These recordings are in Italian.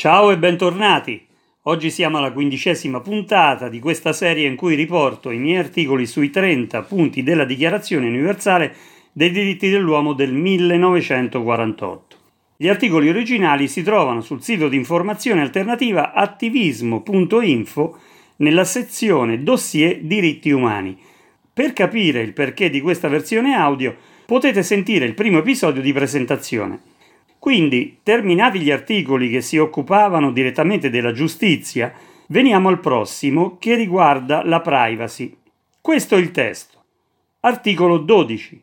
Ciao e bentornati! Oggi siamo alla quindicesima puntata di questa serie in cui riporto i miei articoli sui 30 punti della Dichiarazione universale dei diritti dell'uomo del 1948. Gli articoli originali si trovano sul sito di informazione alternativa attivismo.info nella sezione dossier diritti umani. Per capire il perché di questa versione audio potete sentire il primo episodio di presentazione. Quindi, terminati gli articoli che si occupavano direttamente della giustizia, veniamo al prossimo che riguarda la privacy. Questo è il testo. Articolo 12.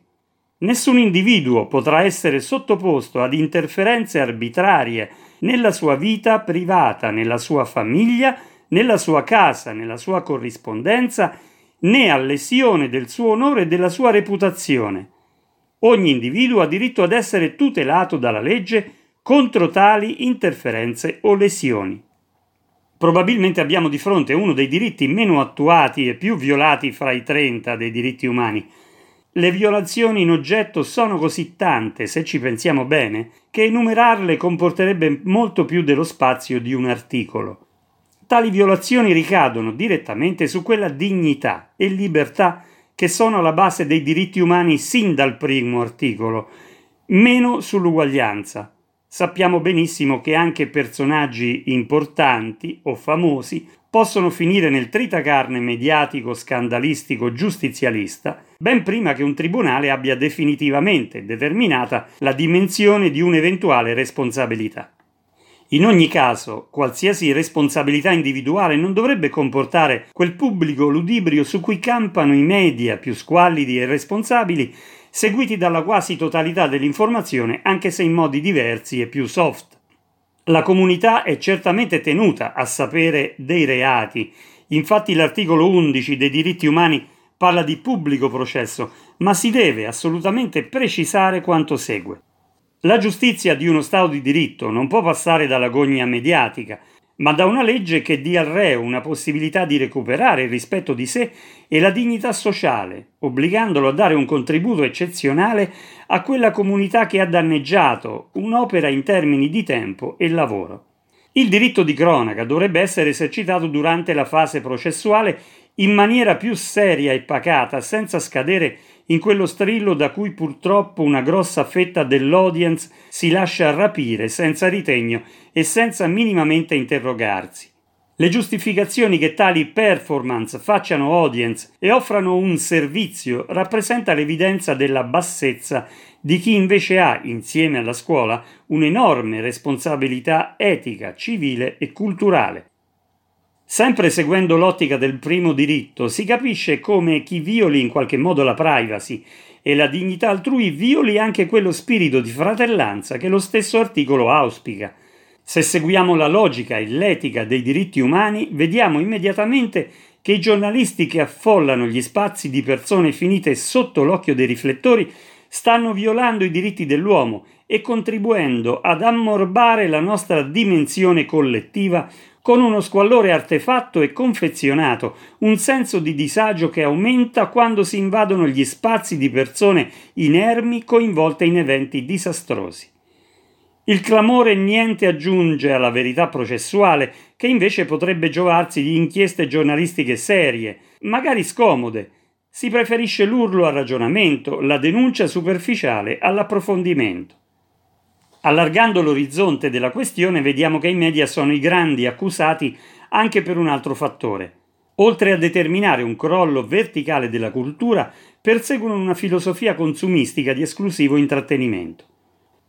Nessun individuo potrà essere sottoposto ad interferenze arbitrarie nella sua vita privata, nella sua famiglia, nella sua casa, nella sua corrispondenza, né a lesione del suo onore e della sua reputazione Ogni individuo ha diritto ad essere tutelato dalla legge contro tali interferenze o lesioni. Probabilmente abbiamo di fronte uno dei diritti meno attuati e più violati fra i 30 dei diritti umani. Le violazioni in oggetto sono così tante, se ci pensiamo bene, che enumerarle comporterebbe molto più dello spazio di un articolo. Tali violazioni ricadono direttamente su quella dignità e libertà che sono alla base dei diritti umani sin dal primo articolo, meno sull'uguaglianza. Sappiamo benissimo che anche personaggi importanti o famosi possono finire nel tritacarne mediatico, scandalistico, giustizialista, ben prima che un tribunale abbia definitivamente determinata la dimensione di un'eventuale responsabilità. In ogni caso, qualsiasi responsabilità individuale non dovrebbe comportare quel pubblico ludibrio su cui campano i media più squallidi e responsabili, seguiti dalla quasi totalità dell'informazione, anche se in modi diversi e più soft. La comunità è certamente tenuta a sapere dei reati, infatti l'articolo 11 dei diritti umani parla di pubblico processo, ma si deve assolutamente precisare quanto segue. La giustizia di uno Stato di diritto non può passare dalla gogna mediatica, ma da una legge che dia al reo una possibilità di recuperare il rispetto di sé e la dignità sociale, obbligandolo a dare un contributo eccezionale a quella comunità che ha danneggiato un'opera in termini di tempo e lavoro. Il diritto di cronaca dovrebbe essere esercitato durante la fase processuale in maniera più seria e pacata, senza scadere in quello strillo da cui purtroppo una grossa fetta dell'audience si lascia rapire senza ritegno e senza minimamente interrogarsi. Le giustificazioni che tali performance facciano audience e offrano un servizio rappresenta l'evidenza della bassezza di chi invece ha, insieme alla scuola, un'enorme responsabilità etica, civile e culturale. Sempre seguendo l'ottica del primo diritto, si capisce come chi violi in qualche modo la privacy e la dignità altrui violi anche quello spirito di fratellanza che lo stesso articolo auspica. Se seguiamo la logica e l'etica dei diritti umani, vediamo immediatamente che i giornalisti che affollano gli spazi di persone finite sotto l'occhio dei riflettori stanno violando i diritti dell'uomo e contribuendo ad ammorbare la nostra dimensione collettiva con uno squallore artefatto e confezionato, un senso di disagio che aumenta quando si invadono gli spazi di persone inermi coinvolte in eventi disastrosi. Il clamore niente aggiunge alla verità processuale, che invece potrebbe giovarsi di inchieste giornalistiche serie, magari scomode. Si preferisce l'urlo al ragionamento, la denuncia superficiale all'approfondimento. Allargando l'orizzonte della questione, vediamo che i media sono i grandi accusati anche per un altro fattore. Oltre a determinare un crollo verticale della cultura, perseguono una filosofia consumistica di esclusivo intrattenimento.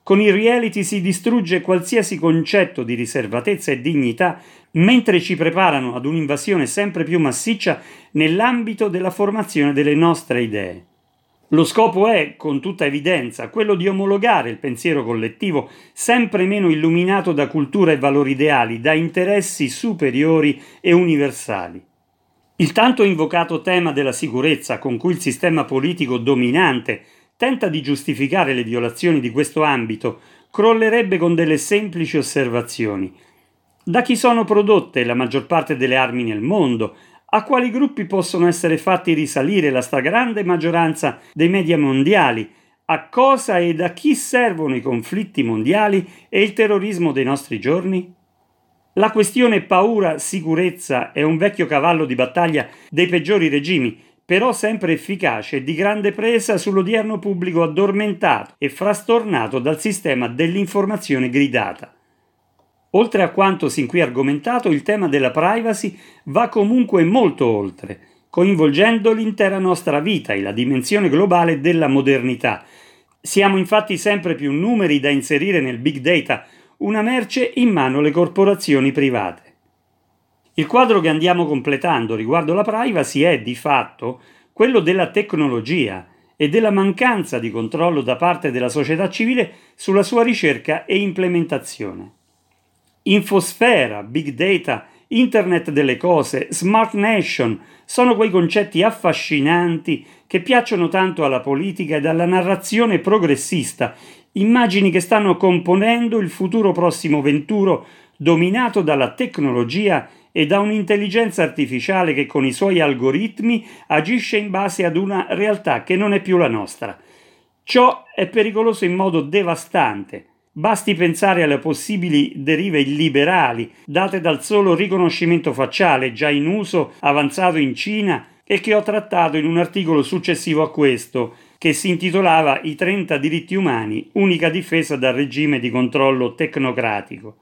Con i reality si distrugge qualsiasi concetto di riservatezza e dignità, mentre ci preparano ad un'invasione sempre più massiccia nell'ambito della formazione delle nostre idee. Lo scopo è, con tutta evidenza, quello di omologare il pensiero collettivo, sempre meno illuminato da cultura e valori ideali, da interessi superiori e universali. Il tanto invocato tema della sicurezza con cui il sistema politico dominante tenta di giustificare le violazioni di questo ambito crollerebbe con delle semplici osservazioni. Da chi sono prodotte la maggior parte delle armi nel mondo, a quali gruppi possono essere fatti risalire la stragrande maggioranza dei media mondiali, a cosa ed a chi servono i conflitti mondiali e il terrorismo dei nostri giorni? La questione paura-sicurezza è un vecchio cavallo di battaglia dei peggiori regimi, però sempre efficace e di grande presa sull'odierno pubblico addormentato e frastornato dal sistema dell'informazione gridata. Oltre a quanto sin qui argomentato, il tema della privacy va comunque molto oltre, coinvolgendo l'intera nostra vita e la dimensione globale della modernità. Siamo infatti sempre più numeri da inserire nel big data una merce in mano alle corporazioni private. Il quadro che andiamo completando riguardo la privacy è di fatto quello della tecnologia e della mancanza di controllo da parte della società civile sulla sua ricerca e implementazione. Infosfera, big data, internet delle cose, smart nation sono quei concetti affascinanti che piacciono tanto alla politica e alla narrazione progressista immagini che stanno componendo il futuro prossimo venturo dominato dalla tecnologia e da un'intelligenza artificiale che con i suoi algoritmi agisce in base ad una realtà che non è più la nostra. Ciò è pericoloso in modo devastante. Basti pensare alle possibili derive illiberali date dal solo riconoscimento facciale già in uso avanzato in Cina e che ho trattato in un articolo successivo a questo, che si intitolava I 30 diritti umani, unica difesa dal regime di controllo tecnocratico.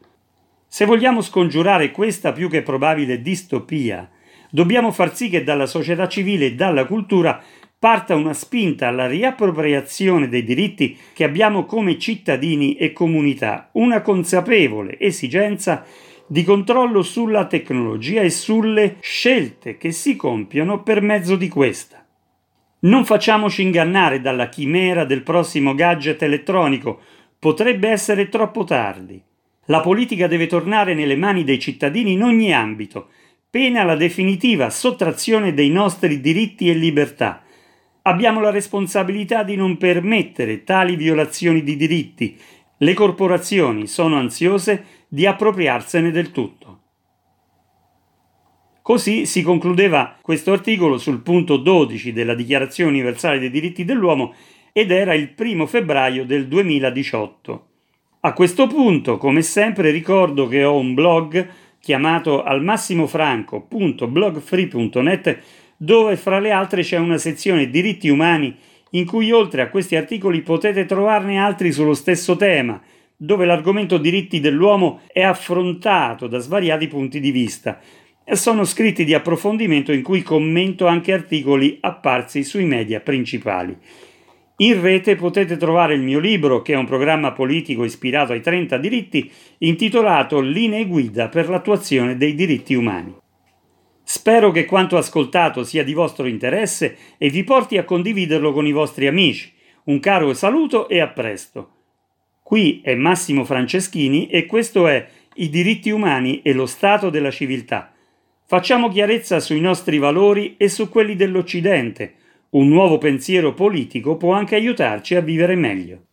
Se vogliamo scongiurare questa più che probabile distopia, dobbiamo far sì che dalla società civile e dalla cultura parta una spinta alla riappropriazione dei diritti che abbiamo come cittadini e comunità, una consapevole esigenza di controllo sulla tecnologia e sulle scelte che si compiono per mezzo di questa. Non facciamoci ingannare dalla chimera del prossimo gadget elettronico, potrebbe essere troppo tardi. La politica deve tornare nelle mani dei cittadini in ogni ambito, pena la definitiva sottrazione dei nostri diritti e libertà. Abbiamo la responsabilità di non permettere tali violazioni di diritti. Le corporazioni sono ansiose di appropriarsene del tutto. Così si concludeva questo articolo sul punto 12 della Dichiarazione universale dei diritti dell'uomo ed era il primo febbraio del 2018. A questo punto, come sempre, ricordo che ho un blog chiamato almassimofranco.blogfree.net dove fra le altre c'è una sezione diritti umani in cui oltre a questi articoli potete trovarne altri sullo stesso tema, dove l'argomento diritti dell'uomo è affrontato da svariati punti di vista sono scritti di approfondimento in cui commento anche articoli apparsi sui media principali. In rete potete trovare il mio libro, che è un programma politico ispirato ai 30 diritti, intitolato Linee guida per l'attuazione dei diritti umani. Spero che quanto ascoltato sia di vostro interesse e vi porti a condividerlo con i vostri amici. Un caro saluto e a presto. Qui è Massimo Franceschini e questo è I diritti umani e lo Stato della civiltà Facciamo chiarezza sui nostri valori e su quelli dell'Occidente. Un nuovo pensiero politico può anche aiutarci a vivere meglio.